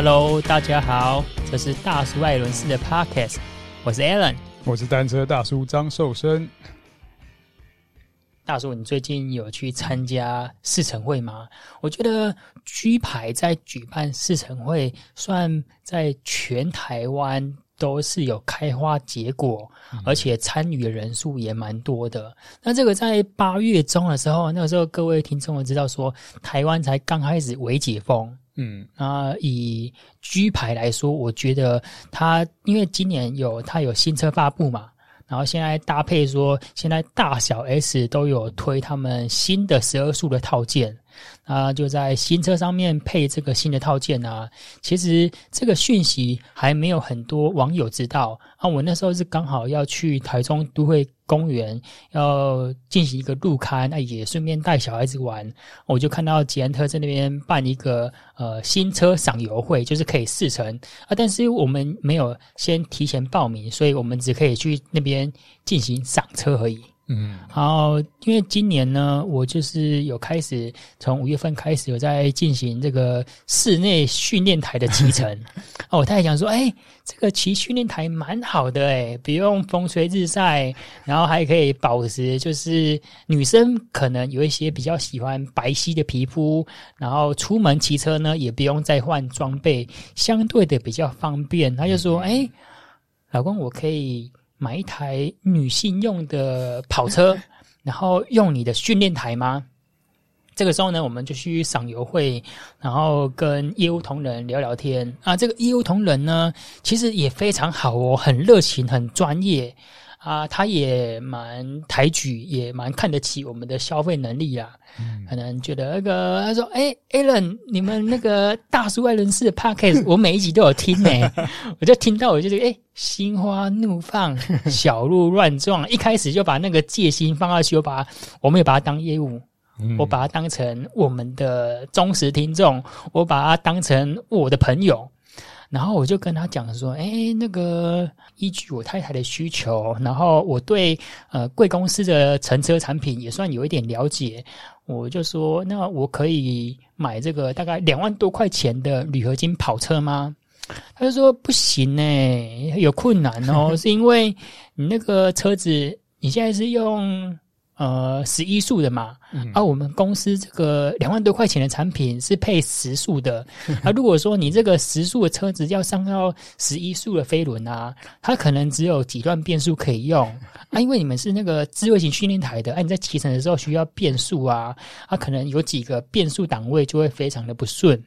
Hello，大家好，这是大叔艾伦斯的 Podcast，我是 Alan，我是单车大叔张寿生。大叔，你最近有去参加试乘会吗？我觉得 G 牌在举办试乘会，算在全台湾都是有开花结果，而且参与的人数也蛮多的。那这个在八月中的时候，那个时候各位听众都知道说，台湾才刚开始微解封。嗯，那，以 G 牌来说，我觉得它因为今年有它有新车发布嘛。然后现在搭配说，现在大小 S 都有推他们新的十二速的套件，啊，就在新车上面配这个新的套件啊。其实这个讯息还没有很多网友知道啊。我那时候是刚好要去台中都会公园要进行一个路勘，那也顺便带小孩子玩，我就看到捷安特在那边办一个呃新车赏游会，就是可以试乘啊，但是我们没有先提前报名，所以我们只可以去那边进行赏车而已。嗯，然后因为今年呢，我就是有开始从五月份开始有在进行这个室内训练台的骑乘 哦，我太太讲说，哎，这个骑训练台蛮好的诶，不用风吹日晒，然后还可以保持，就是女生可能有一些比较喜欢白皙的皮肤，然后出门骑车呢也不用再换装备，相对的比较方便。他就说，哎，老公，我可以。买一台女性用的跑车，然后用你的训练台吗？这个时候呢，我们就去赏油会，然后跟业务同仁聊聊天啊。这个业务同仁呢，其实也非常好哦，很热情，很专业。啊，他也蛮抬举，也蛮看得起我们的消费能力啊。嗯、可能觉得那个，他说：“哎，Alan，你们那个大叔爱轮式的 Podcast，我每一集都有听呢。”我就听到，我就觉得，哎，心花怒放，小鹿乱撞。一开始就把那个戒心放下去，我把我们也把它当业务，嗯、我把它当成我们的忠实听众，我把它当成我的朋友。然后我就跟他讲说，哎，那个依据我太太的需求，然后我对呃贵公司的乘车产品也算有一点了解，我就说，那我可以买这个大概两万多块钱的铝合金跑车吗？他就说不行诶，有困难哦，是因为你那个车子你现在是用。呃，十一速的嘛，啊、我们公司这个两万多块钱的产品是配十速的。啊，如果说你这个十速的车子要上到十一速的飞轮啊，它可能只有几段变速可以用啊，因为你们是那个智慧型训练台的，啊，你在骑乘的时候需要变速啊，啊，可能有几个变速档位就会非常的不顺。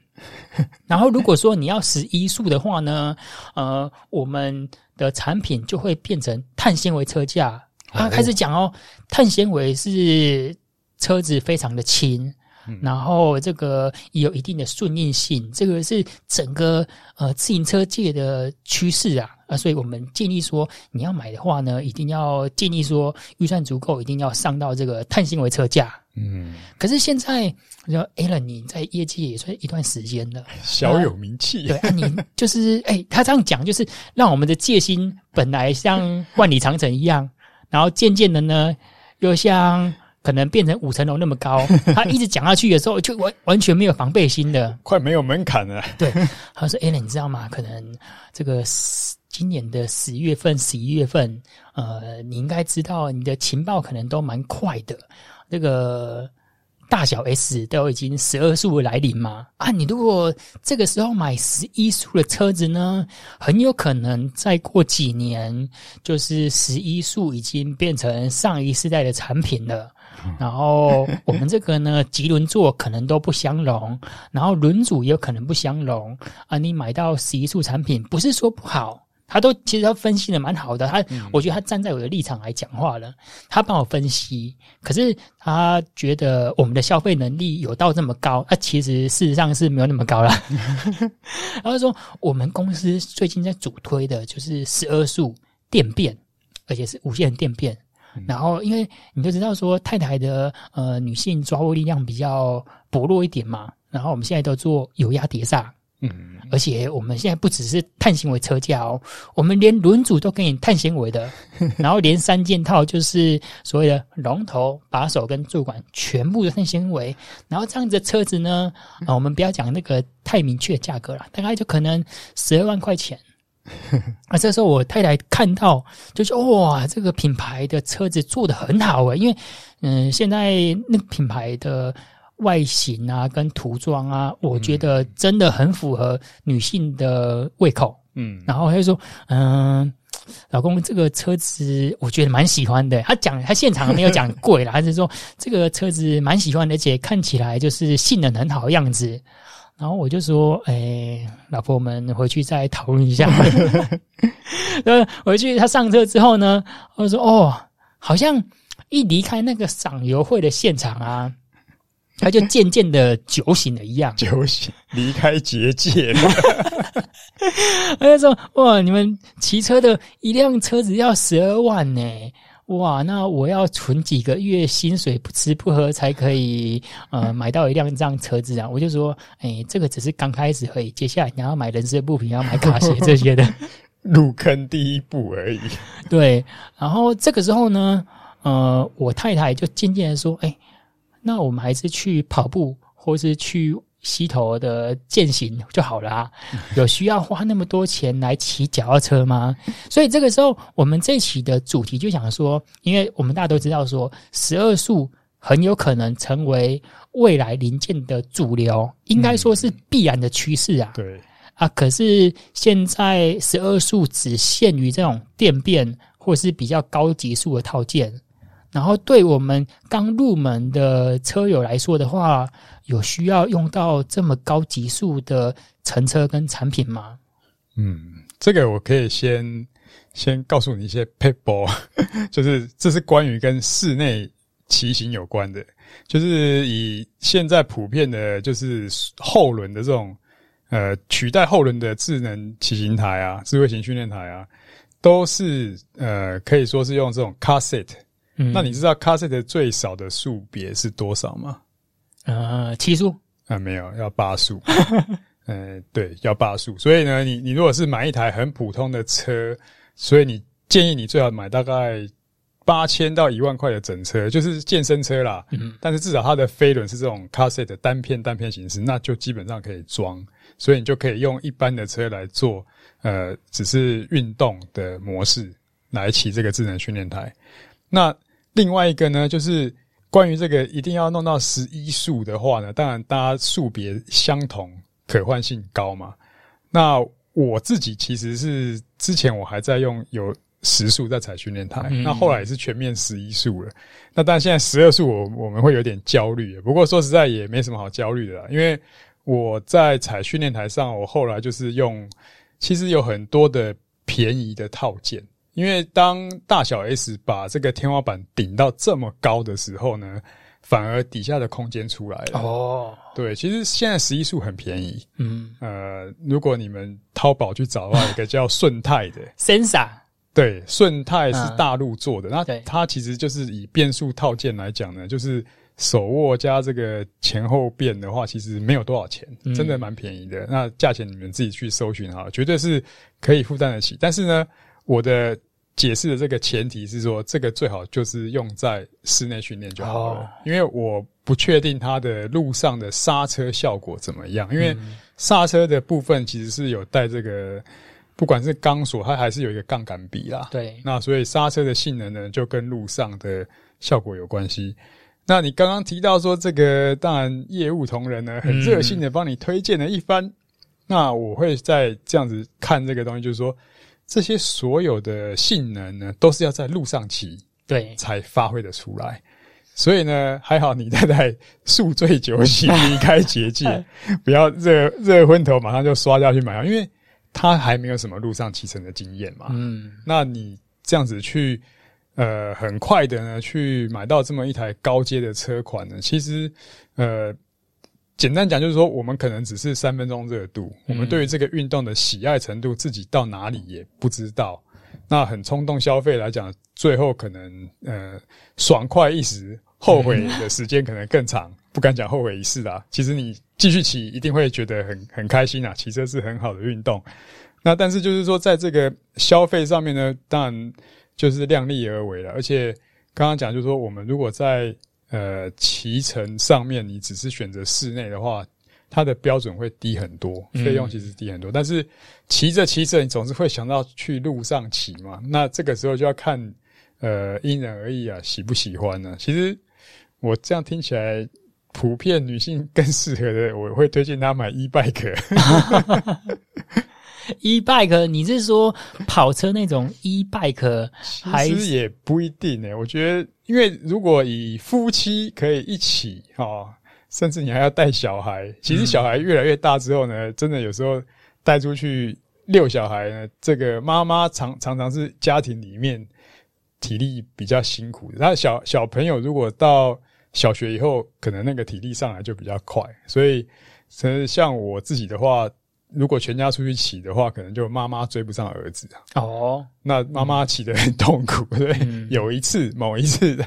然后如果说你要十一速的话呢，呃，我们的产品就会变成碳纤维车架。他开始讲哦，碳纤维是车子非常的轻，嗯、然后这个也有一定的顺应性，这个是整个呃自行车界的趋势啊啊，所以我们建议说你要买的话呢，一定要建议说预算足够，一定要上到这个碳纤维车架。嗯，可是现在我说 Alan 你在业界也算一段时间了，小有名气。对啊，你就是哎，他这样讲就是让我们的戒心本来像万里长城一样。然后渐渐的呢，又像可能变成五层楼那么高。他一直讲下去的时候，就完完全没有防备心的，快没有门槛了。对，他说：“哎，你知道吗？可能这个今年的十月份、十一月份，呃，你应该知道，你的情报可能都蛮快的。这个。”大小 S 都已经十二速来临嘛？啊，你如果这个时候买十一速的车子呢，很有可能再过几年，就是十一速已经变成上一世代的产品了。然后我们这个呢，棘轮座可能都不相容，然后轮组也有可能不相容啊。你买到十一速产品，不是说不好。他都其实他分析的蛮好的，他、嗯、我觉得他站在我的立场来讲话了，他帮我分析，可是他觉得我们的消费能力有到这么高，啊，其实事实上是没有那么高了。然后说我们公司最近在主推的就是十二速电变，而且是无线电变。嗯、然后因为你就知道说太太的呃女性抓握力量比较薄弱一点嘛，然后我们现在都做有压碟刹。嗯，而且我们现在不只是碳纤维车架哦，我们连轮组都给你碳纤维的，然后连三件套就是所谓的龙头、把手跟柱管全部的碳纤维，然后这样子的车子呢，啊，我们不要讲那个太明确的价格了，大概就可能十二万块钱。啊，这时候我太太看到就说：“哇，这个品牌的车子做得很好诶，因为嗯，现在那个品牌的。”外形啊，跟涂装啊，我觉得真的很符合女性的胃口。嗯，然后他就说：“嗯、呃，老公，这个车子我觉得蛮喜欢的。”他讲他现场没有讲贵啦，他是说这个车子蛮喜欢的，而且看起来就是性能很好的样子。然后我就说：“哎、欸，老婆，我们回去再讨论一下。”呃，回去他上车之后呢，我就说：“哦，好像一离开那个赏油会的现场啊。”他就渐渐的酒醒了一样，酒醒离开结界了。他就说：“哇，你们骑车的一辆车子要十二万呢！哇，那我要存几个月薪水不吃不喝才可以呃买到一辆这样车子啊？”我就说：“哎、欸，这个只是刚开始而已，接下来你要买人身部品，要买卡鞋这些的，入坑第一步而已。”对。然后这个时候呢，呃，我太太就渐渐的说：“哎、欸。”那我们还是去跑步，或是去溪头的健行就好了啊。有需要花那么多钱来骑脚踏车吗？所以这个时候，我们这期的主题就想说，因为我们大家都知道说，十二速很有可能成为未来零件的主流，应该说是必然的趋势啊。对啊，可是现在十二速只限于这种电变或是比较高级数的套件。然后，对我们刚入门的车友来说的话，有需要用到这么高级数的乘车跟产品吗？嗯，这个我可以先先告诉你一些撇步，就是这是关于跟室内骑行有关的，就是以现在普遍的，就是后轮的这种呃取代后轮的智能骑行台啊，智慧型训练台啊，都是呃可以说是用这种 carset。嗯、那你知道 cassette 最少的数别是多少吗？呃，七速啊，没有，要八速。呃，对，要八速。所以呢，你你如果是买一台很普通的车，所以你建议你最好买大概八千到一万块的整车，就是健身车啦。嗯，但是至少它的飞轮是这种 cassette 单片单片形式，那就基本上可以装，所以你就可以用一般的车来做，呃，只是运动的模式来骑这个智能训练台。那另外一个呢，就是关于这个一定要弄到十一速的话呢，当然大家数别相同，可换性高嘛。那我自己其实是之前我还在用有十速在踩训练台，嗯、那后来也是全面十一速了。那但现在十二速我我们会有点焦虑，不过说实在也没什么好焦虑的啦，因为我在踩训练台上，我后来就是用，其实有很多的便宜的套件。因为当大小 S 把这个天花板顶到这么高的时候呢，反而底下的空间出来了。哦，对，其实现在十一速很便宜。嗯，呃，如果你们淘宝去找的话，有个叫顺泰的 Sensa，对，顺泰是大陆做的。那它其实就是以变速套件来讲呢，就是手握加这个前后变的话，其实没有多少钱，真的蛮便宜的。那价钱你们自己去搜寻哈，绝对是可以负担得起。但是呢，我的解释的这个前提是说，这个最好就是用在室内训练就好了，因为我不确定它的路上的刹车效果怎么样。因为刹车的部分其实是有带这个，不管是钢索，它还是有一个杠杆比啦。对，那所以刹车的性能呢，就跟路上的效果有关系。那你刚刚提到说这个，当然业务同仁呢很热心的帮你推荐了一番。那我会再这样子看这个东西，就是说。这些所有的性能呢，都是要在路上骑，对，才发挥得出来。所以呢，还好你太太宿醉酒醒，离开结界，不要热热昏头，马上就刷下去买，因为他还没有什么路上骑乘的经验嘛。嗯，那你这样子去，呃，很快的呢，去买到这么一台高阶的车款呢，其实，呃。简单讲就是说，我们可能只是三分钟热度，我们对于这个运动的喜爱程度，自己到哪里也不知道。那很冲动消费来讲，最后可能呃爽快一时，后悔的时间可能更长。不敢讲后悔一世啦。其实你继续骑，一定会觉得很很开心啊。骑车是很好的运动。那但是就是说，在这个消费上面呢，当然就是量力而为了。而且刚刚讲就是说，我们如果在呃骑乘上面，你只是选择室内的话。它的标准会低很多，费用其实低很多，嗯、但是骑着骑着，你总是会想到去路上骑嘛。那这个时候就要看，呃，因人而异啊，喜不喜欢呢？其实我这样听起来，普遍女性更适合的，我会推荐她买 e bike。e bike，你是说跑车那种 e bike？还是其实也不一定呢、欸。我觉得，因为如果以夫妻可以一起哈。甚至你还要带小孩，其实小孩越来越大之后呢，嗯、真的有时候带出去遛小孩呢，这个妈妈常常常是家庭里面体力比较辛苦的。那小小朋友如果到小学以后，可能那个体力上来就比较快，所以，像我自己的话，如果全家出去骑的话，可能就妈妈追不上儿子哦，那妈妈骑得很痛苦，对有一次，某一次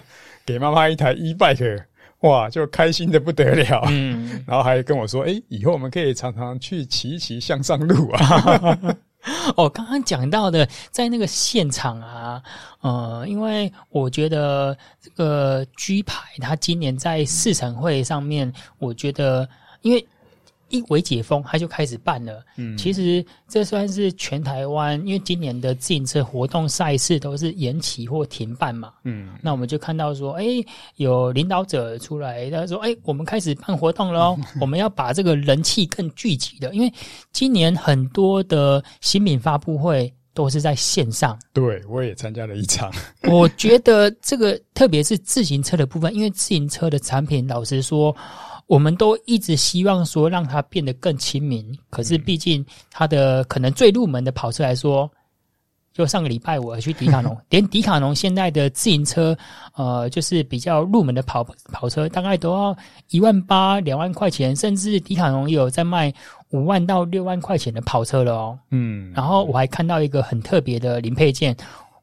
给妈妈一台 e bike。哇，就开心的不得了，嗯，然后还跟我说，诶、欸，以后我们可以常常去骑一骑向上路啊。哦，刚刚讲到的，在那个现场啊，呃，因为我觉得这个 G 牌，它今年在试乘会上面，我觉得因为。一为解封，他就开始办了。嗯，其实这算是全台湾，因为今年的自行车活动赛事都是延期或停办嘛。嗯，那我们就看到说，哎，有领导者出来，他说，哎，我们开始办活动喽，我们要把这个人气更聚集的，因为今年很多的新品发布会都是在线上。对，我也参加了一场。我觉得这个，特别是自行车的部分，因为自行车的产品，老实说。我们都一直希望说让它变得更亲民，可是毕竟它的可能最入门的跑车来说，就上个礼拜我去迪卡侬，连迪卡侬现在的自行车，呃，就是比较入门的跑跑车，大概都要一万八两万块钱，甚至迪卡侬也有在卖五万到六万块钱的跑车了哦。嗯，然后我还看到一个很特别的零配件，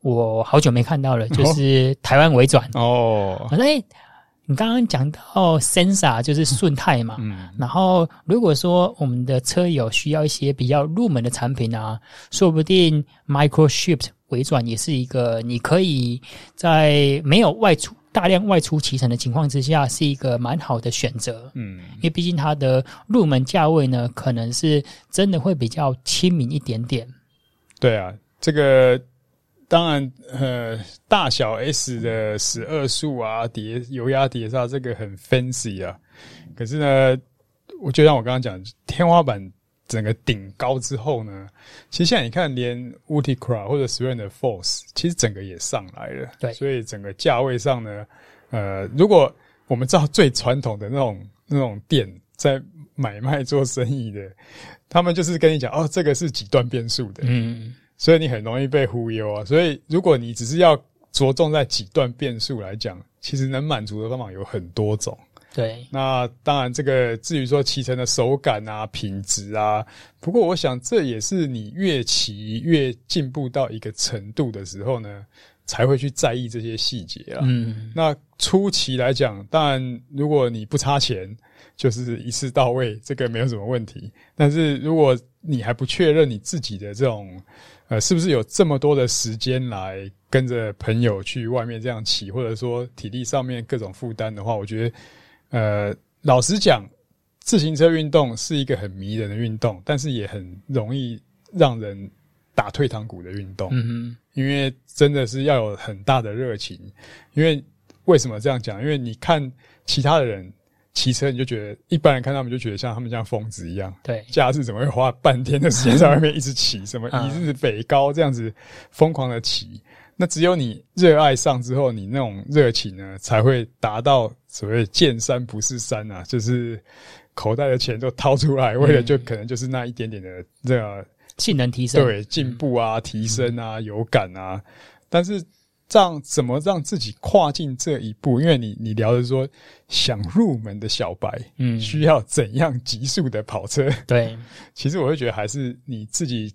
我好久没看到了，就 是台湾尾转哦。我说诶你刚刚讲到 Sensa 就是顺泰嘛，嗯，然后如果说我们的车友需要一些比较入门的产品啊，说不定 Microshift 微转也是一个你可以在没有外出大量外出骑乘的情况之下，是一个蛮好的选择，嗯，因为毕竟它的入门价位呢，可能是真的会比较亲民一点点。对啊，这个。当然，呃，大小 S 的十二速啊，碟油压碟刹这个很 fancy 啊。可是呢，我就像我刚刚讲，天花板整个顶高之后呢，其实现在你看，连 u t i c r a 或者 SRAM 的 Force，其实整个也上来了。对，所以整个价位上呢，呃，如果我们照最传统的那种 那种店在买卖做生意的，他们就是跟你讲，哦，这个是几段变速的，嗯。所以你很容易被忽悠啊！所以如果你只是要着重在几段变速来讲，其实能满足的方法有很多种。对，那当然这个至于说骑乘的手感啊、品质啊，不过我想这也是你越骑越进步到一个程度的时候呢，才会去在意这些细节啊。嗯，那初期来讲，当然如果你不差钱，就是一次到位，这个没有什么问题。但是如果你还不确认你自己的这种，呃，是不是有这么多的时间来跟着朋友去外面这样骑，或者说体力上面各种负担的话，我觉得，呃，老实讲，自行车运动是一个很迷人的运动，但是也很容易让人打退堂鼓的运动。嗯哼，因为真的是要有很大的热情。因为为什么这样讲？因为你看其他的人。骑车你就觉得一般人看他们就觉得像他们像疯子一样，对，假日怎么会花半天的时间在外面一直骑，什么一日北高这样子疯狂的骑？那只有你热爱上之后，你那种热情呢，才会达到所谓见山不是山啊，就是口袋的钱都掏出来，为了就可能就是那一点点的这个性能提升，对，进步啊，提升啊，有感啊，但是。这样怎么让自己跨进这一步？因为你你聊的说想入门的小白，嗯，需要怎样急速的跑车？对，其实我会觉得还是你自己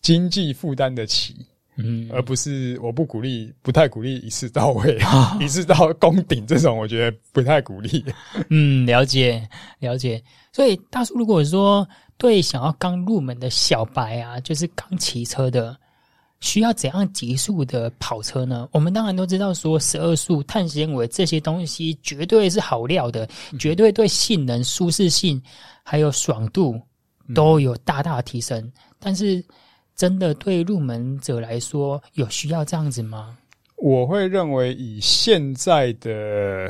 经济负担得起，嗯，而不是我不鼓励，不太鼓励一次到位，啊、一次到攻顶这种，我觉得不太鼓励。嗯，了解了解。所以大叔，如果说对想要刚入门的小白啊，就是刚骑车的，需要怎样极速的跑车呢？我们当然都知道，说十二速碳纤维这些东西绝对是好料的，嗯、绝对对性能、舒适性还有爽度都有大大的提升。嗯、但是，真的对入门者来说，有需要这样子吗？我会认为，以现在的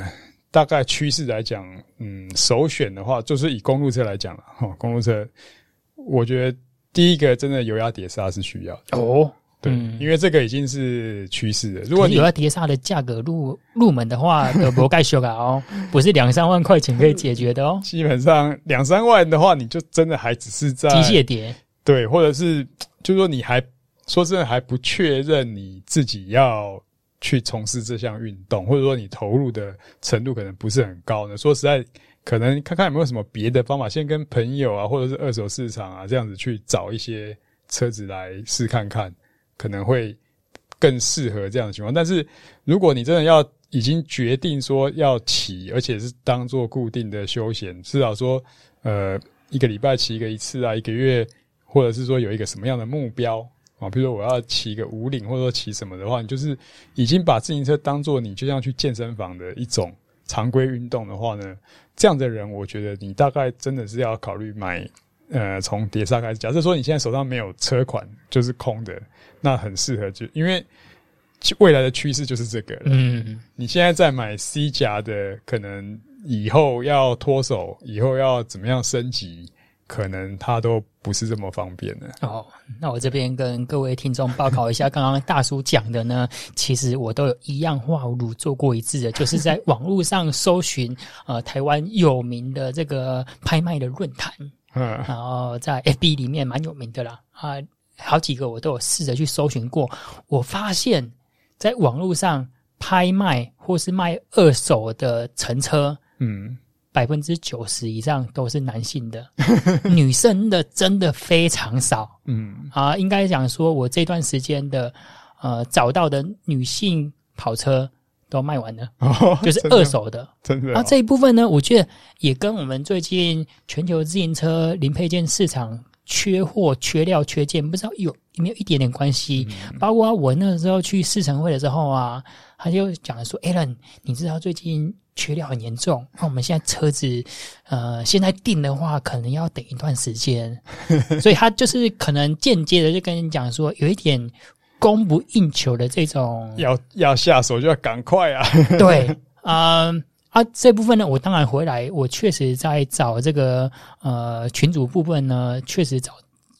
大概趋势来讲，嗯，首选的话，就是以公路车来讲了哈。公路车，我觉得第一个真的油压碟刹是需要的哦。对，嗯、因为这个已经是趋势了。如果你油压碟刹的价格入入门的话，都不盖修改哦，不是两三万块钱可以解决的哦。基本上两三万的话，你就真的还只是在机械碟，对，或者是。就是说，你还说真的还不确认你自己要去从事这项运动，或者说你投入的程度可能不是很高呢？说实在，可能看看有没有什么别的方法，先跟朋友啊，或者是二手市场啊这样子去找一些车子来试看看，可能会更适合这样的情况。但是如果你真的要已经决定说要骑，而且是当做固定的休闲，至少说呃一个礼拜骑个一次啊，一个月。或者是说有一个什么样的目标啊？比如说我要骑个五岭，或者说骑什么的话，你就是已经把自行车当做你就像去健身房的一种常规运动的话呢，这样的人，我觉得你大概真的是要考虑买呃从碟刹开始。假设说你现在手上没有车款，就是空的，那很适合就因为未来的趋势就是这个了。嗯，你现在在买 C 夹的，可能以后要脱手，以后要怎么样升级？可能它都不是这么方便的哦。那我这边跟各位听众报告一下，刚刚大叔讲的呢，其实我都有一样话如做过一次的，就是在网络上搜寻 呃台湾有名的这个拍卖的论坛，嗯，然后在 FB 里面蛮有名的啦啊，好几个我都有试着去搜寻过，我发现在网络上拍卖或是卖二手的乘车，嗯。百分之九十以上都是男性的，女生的真的非常少。嗯啊，应该讲说，我这段时间的呃找到的女性跑车都卖完了，哦、就是二手的，真的。啊，这一部分呢，我觉得也跟我们最近全球自行车零配件市场缺货、缺料、缺件，不知道有有没有一点点关系。嗯、包括我那时候去试乘会的时候啊，他就讲说：“Alan，你知道最近？”缺料很严重，那我们现在车子，呃，现在订的话，可能要等一段时间，所以他就是可能间接的就跟你讲说，有一点供不应求的这种，要要下手就要赶快啊。对，嗯、呃、啊，这部分呢，我当然回来，我确实在找这个呃群主部分呢，确实找，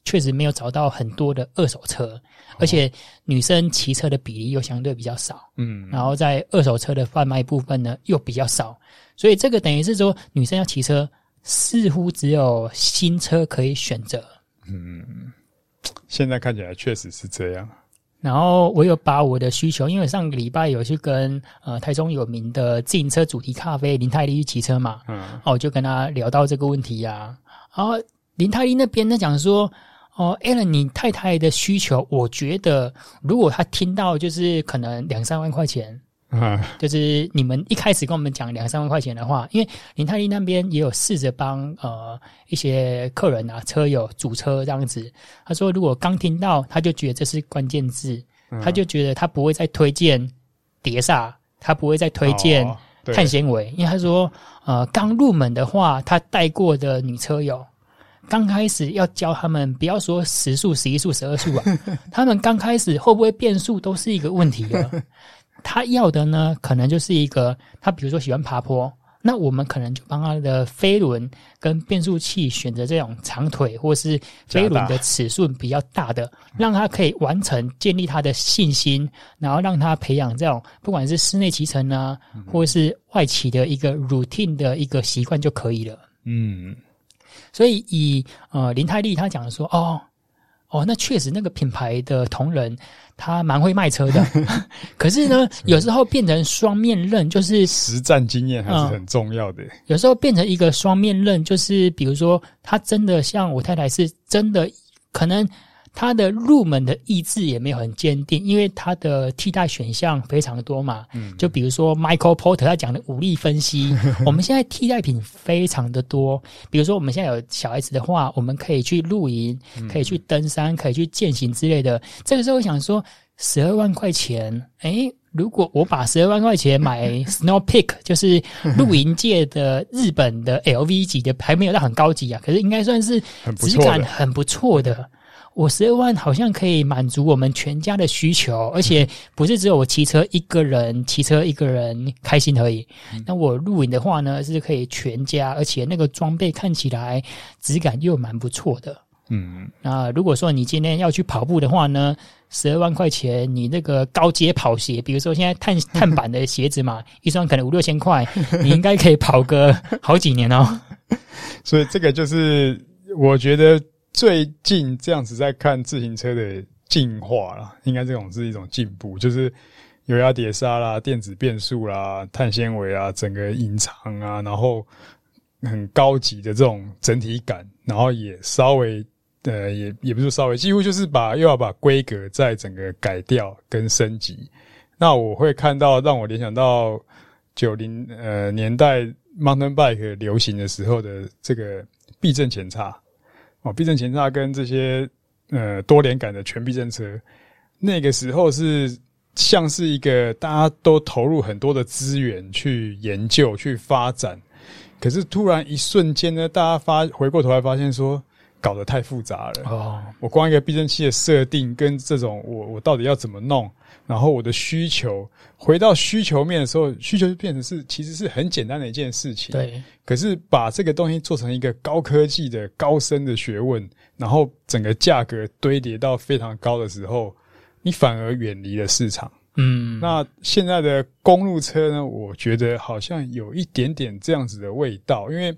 确实没有找到很多的二手车。而且女生骑车的比例又相对比较少，嗯，然后在二手车的贩卖部分呢又比较少，所以这个等于是说女生要骑车似乎只有新车可以选择，嗯，现在看起来确实是这样。然后我有把我的需求，因为上个礼拜有去跟呃台中有名的自行车主题咖啡林泰利去骑车嘛，嗯，哦我就跟他聊到这个问题呀、啊，然后林泰利那边他讲说。哦，Alan，你太太的需求，我觉得如果他听到就是可能两三万块钱，嗯，就是你们一开始跟我们讲两三万块钱的话，因为林泰利那边也有试着帮呃一些客人啊车友组车这样子，他说如果刚听到他就觉得这是关键字，嗯、他就觉得他不会再推荐碟刹，他不会再推荐碳纤维，因为他说呃刚入门的话，他带过的女车友。刚开始要教他们，不要说十速、十一速、十二速啊，他们刚开始会不会变速都是一个问题了。他要的呢，可能就是一个，他比如说喜欢爬坡，那我们可能就帮他的飞轮跟变速器选择这种长腿或是飞轮的尺寸比较大的，让他可以完成建立他的信心，然后让他培养这种不管是室内骑乘啊，或是外骑的一个 routine 的一个习惯就可以了。嗯。所以以呃林泰利他讲说哦哦，那确实那个品牌的同仁他蛮会卖车的，可是呢有时候变成双面刃，就是实战经验还是很重要的。有时候变成一个双面刃，就是比如说他真的像我太太是真的可能它的入门的意志也没有很坚定，因为他的替代选项非常多嘛。嗯，就比如说 Michael Porter 他讲的武力分析，我们现在替代品非常的多。比如说我们现在有小孩子的话，我们可以去露营，可以去登山，可以去健行之类的。这个时候我想说，十二万块钱，诶如果我把十二万块钱买 Snow Peak，就是露营界的日本的 LV 级的，还没有到很高级啊，可是应该算是质感很不错的。我十二万好像可以满足我们全家的需求，而且不是只有我骑车一个人骑车一个人开心而已。那我露营的话呢，是可以全家，而且那个装备看起来质感又蛮不错的。嗯，那如果说你今天要去跑步的话呢，十二万块钱，你那个高阶跑鞋，比如说现在碳 碳板的鞋子嘛，一双可能五六千块，你应该可以跑个好几年哦。所以这个就是我觉得最近这样子在看自行车的进化啦，应该这种是一种进步，就是油压碟刹啦、电子变速啦、碳纤维啊，整个隐藏啊，然后很高级的这种整体感，然后也稍微。呃，也也不是稍微，几乎就是把又要把规格再整个改掉跟升级。那我会看到让我联想到九零呃年代 mountain bike 流行的时候的这个避震前叉哦，避震前叉跟这些呃多连杆的全避震车，那个时候是像是一个大家都投入很多的资源去研究去发展，可是突然一瞬间呢，大家发回过头来发现说。搞得太复杂了哦！我光一个避震器的设定跟这种我我到底要怎么弄，然后我的需求回到需求面的时候，需求就变成是其实是很简单的一件事情。对，可是把这个东西做成一个高科技的高深的学问，然后整个价格堆叠到非常高的时候，你反而远离了市场。嗯，那现在的公路车呢？我觉得好像有一点点这样子的味道，因为。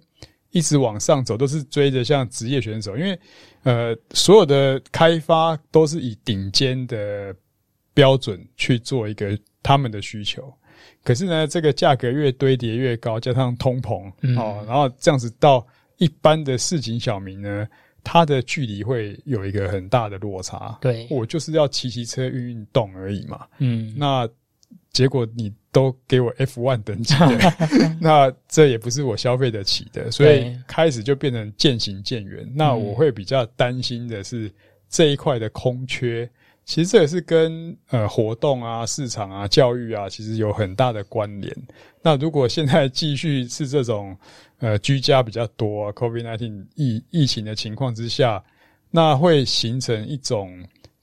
一直往上走，都是追着像职业选手，因为呃，所有的开发都是以顶尖的标准去做一个他们的需求。可是呢，这个价格越堆叠越高，加上通膨，嗯、哦，然后这样子到一般的市井小民呢，他的距离会有一个很大的落差。对，我就是要骑骑车运运动而已嘛。嗯，那。结果你都给我 F1 等级的，那这也不是我消费得起的，所以开始就变成渐行渐远。那我会比较担心的是这一块的空缺，其实这也是跟呃活动啊、市场啊、教育啊，其实有很大的关联。那如果现在继续是这种呃居家比较多啊 COVID nineteen 疫疫情的情况之下，那会形成一种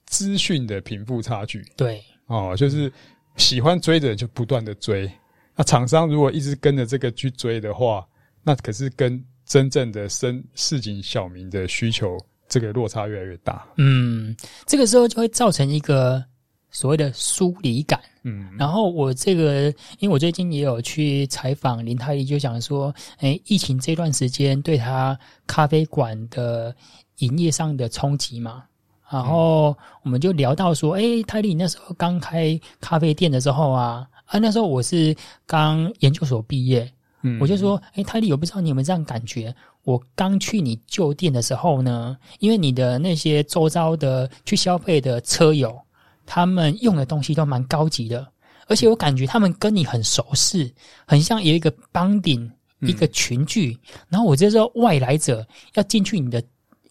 资讯的贫富差距。对，哦，就是。喜欢追的人就不断的追，那厂商如果一直跟着这个去追的话，那可是跟真正的深市井小民的需求这个落差越来越大。嗯，这个时候就会造成一个所谓的疏离感。嗯，然后我这个，因为我最近也有去采访林太医，就讲说，哎，疫情这段时间对他咖啡馆的营业上的冲击嘛。然后我们就聊到说，诶，泰利，你那时候刚开咖啡店的时候啊，啊，那时候我是刚研究所毕业，嗯，我就说，诶，泰利，我不知道你有没有这样感觉？我刚去你旧店的时候呢，因为你的那些周遭的去消费的车友，他们用的东西都蛮高级的，而且我感觉他们跟你很熟识，很像有一个 bonding，一个群聚。嗯，然后我这时候，外来者要进去你的。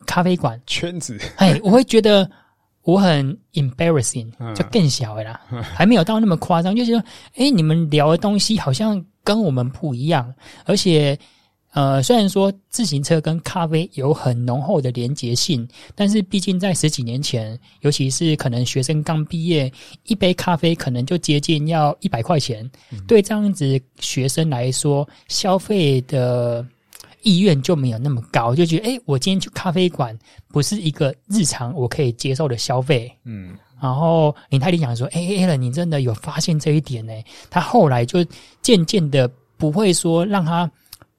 咖啡馆。圈子，哎，我会觉得我很 embarrassing，就更小了啦，还没有到那么夸张。就是说，哎，你们聊的东西好像跟我们不一样，而且，呃，虽然说自行车跟咖啡有很浓厚的连结性，但是毕竟在十几年前，尤其是可能学生刚毕业，一杯咖啡可能就接近要一百块钱，对这样子学生来说，消费的。意愿就没有那么高，就觉得诶，我今天去咖啡馆不是一个日常我可以接受的消费。嗯，然后林泰利讲说，诶，Alan，你真的有发现这一点呢？他后来就渐渐的不会说让他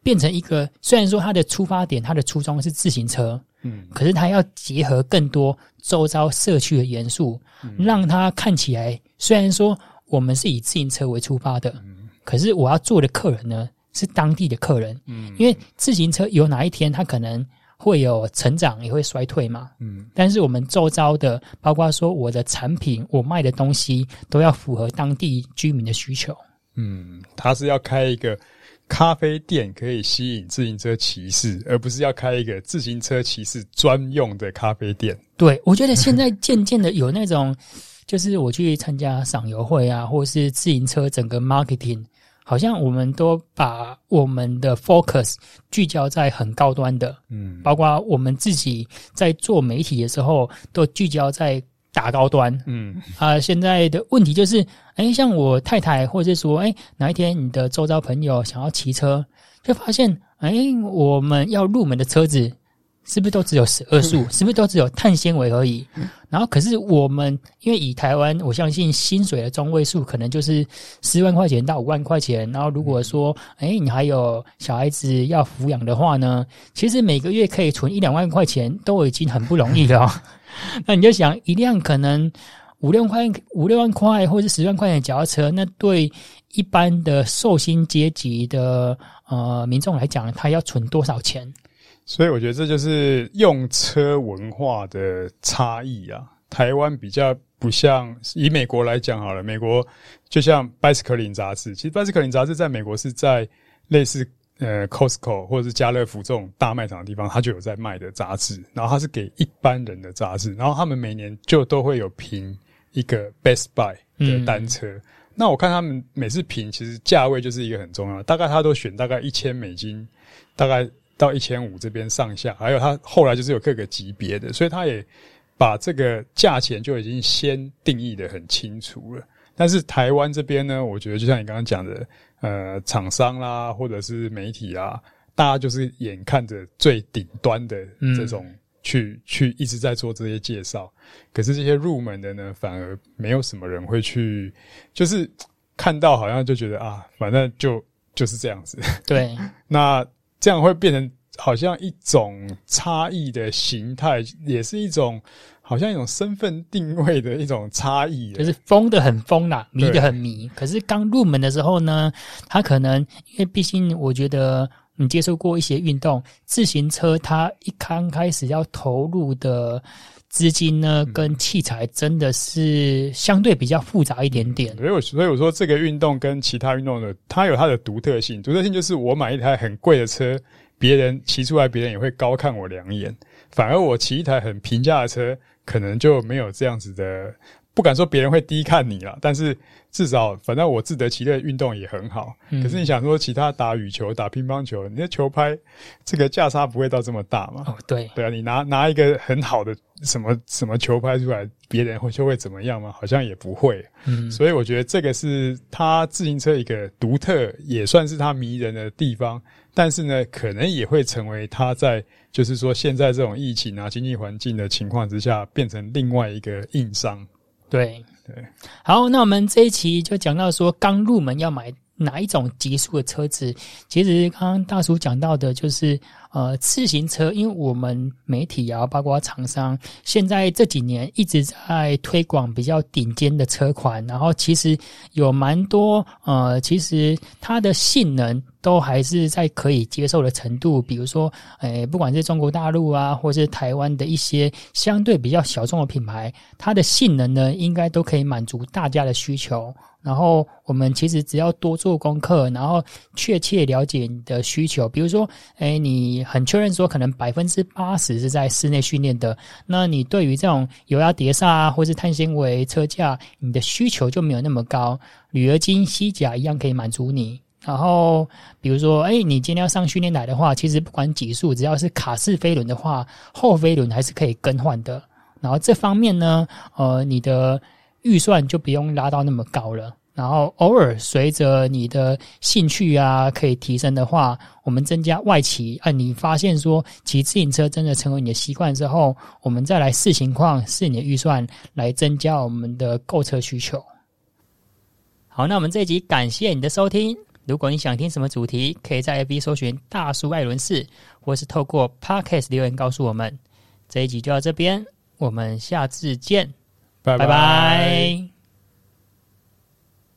变成一个，虽然说他的出发点，他的初衷是自行车，嗯，可是他要结合更多周遭社区的元素，嗯，让他看起来虽然说我们是以自行车为出发的，嗯，可是我要做的客人呢？是当地的客人，嗯，因为自行车有哪一天它可能会有成长，也会衰退嘛。嗯，但是我们周遭的，包括说我的产品，我卖的东西，都要符合当地居民的需求。嗯，他是要开一个咖啡店，可以吸引自行车骑士，而不是要开一个自行车骑士专用的咖啡店。对，我觉得现在渐渐的有那种，就是我去参加赏游会啊，或是自行车整个 marketing。好像我们都把我们的 focus 聚焦在很高端的，嗯，包括我们自己在做媒体的时候，都聚焦在打高端，嗯啊、呃。现在的问题就是，哎，像我太太，或者说，哎，哪一天你的周遭朋友想要骑车，就发现，哎，我们要入门的车子。是不是都只有十二速？是不是都只有碳纤维而已？然后，可是我们因为以台湾，我相信薪水的中位数可能就是十万块钱到五万块钱。然后，如果说，哎，你还有小孩子要抚养的话呢，其实每个月可以存一两万块钱都已经很不容易了。那你就想，一辆可能五六块、五六万块或者十万块钱的脚踏车，那对一般的受薪阶级的呃民众来讲，他要存多少钱？所以我觉得这就是用车文化的差异啊。台湾比较不像，以美国来讲好了，美国就像 Bicycling 杂志，其实 Bicycling 杂志在美国是在类似呃 Costco 或者是家乐福这种大卖场的地方，它就有在卖的杂志。然后它是给一般人的杂志，然后他们每年就都会有评一个 Best Buy 的单车。嗯、那我看他们每次评，其实价位就是一个很重要，大概他都选大概一千美金，大概。到一千五这边上下，还有他后来就是有各个级别的，所以他也把这个价钱就已经先定义的很清楚了。但是台湾这边呢，我觉得就像你刚刚讲的，呃，厂商啦，或者是媒体啊，大家就是眼看着最顶端的这种去、嗯、去一直在做这些介绍，可是这些入门的呢，反而没有什么人会去，就是看到好像就觉得啊，反正就就是这样子。对，那。这样会变成好像一种差异的形态，也是一种好像一种身份定位的一种差异，就是疯的很疯啦，迷的很迷。可是刚入门的时候呢，他可能因为毕竟我觉得你接受过一些运动，自行车它一刚开始要投入的资金呢，跟器材真的是相对比较复杂一点点。所以，我所以我说这个运动跟其他运动的，它有它的独特性。独特性就是我买一台很贵的车，别人骑出来，别人也会高看我两眼。反而我骑一台很平价的车，可能就没有这样子的。不敢说别人会低看你啦，但是至少反正我自得其乐，运动也很好。嗯、可是你想说，其他打羽球、打乒乓球，你的球拍这个价差不会到这么大嘛？哦，对，对啊，你拿拿一个很好的什么什么球拍出来，别人会就会怎么样吗？好像也不会。嗯，所以我觉得这个是他自行车一个独特，也算是他迷人的地方。但是呢，可能也会成为他在就是说现在这种疫情啊、经济环境的情况之下，变成另外一个硬伤。对对，好，那我们这一期就讲到说，刚入门要买哪一种级数的车子。其实刚刚大叔讲到的就是。呃，自行车，因为我们媒体啊，包括厂商，现在这几年一直在推广比较顶尖的车款，然后其实有蛮多呃，其实它的性能都还是在可以接受的程度。比如说，诶，不管是中国大陆啊，或是台湾的一些相对比较小众的品牌，它的性能呢，应该都可以满足大家的需求。然后我们其实只要多做功课，然后确切了解你的需求。比如说，诶，你很确认说可能百分之八十是在室内训练的，那你对于这种油压碟刹啊，或是碳纤维车架，你的需求就没有那么高。铝合金吸甲一样可以满足你。然后，比如说，诶，你今天要上训练台的话，其实不管几速，只要是卡式飞轮的话，后飞轮还是可以更换的。然后这方面呢，呃，你的。预算就不用拉到那么高了，然后偶尔随着你的兴趣啊可以提升的话，我们增加外骑。啊，你发现说骑自行车真的成为你的习惯之后，我们再来视情况，视你的预算来增加我们的购车需求。好，那我们这一集感谢你的收听。如果你想听什么主题，可以在 FB 搜寻“大叔艾伦士”，或是透过 Podcast 留言告诉我们。这一集就到这边，我们下次见。拜拜。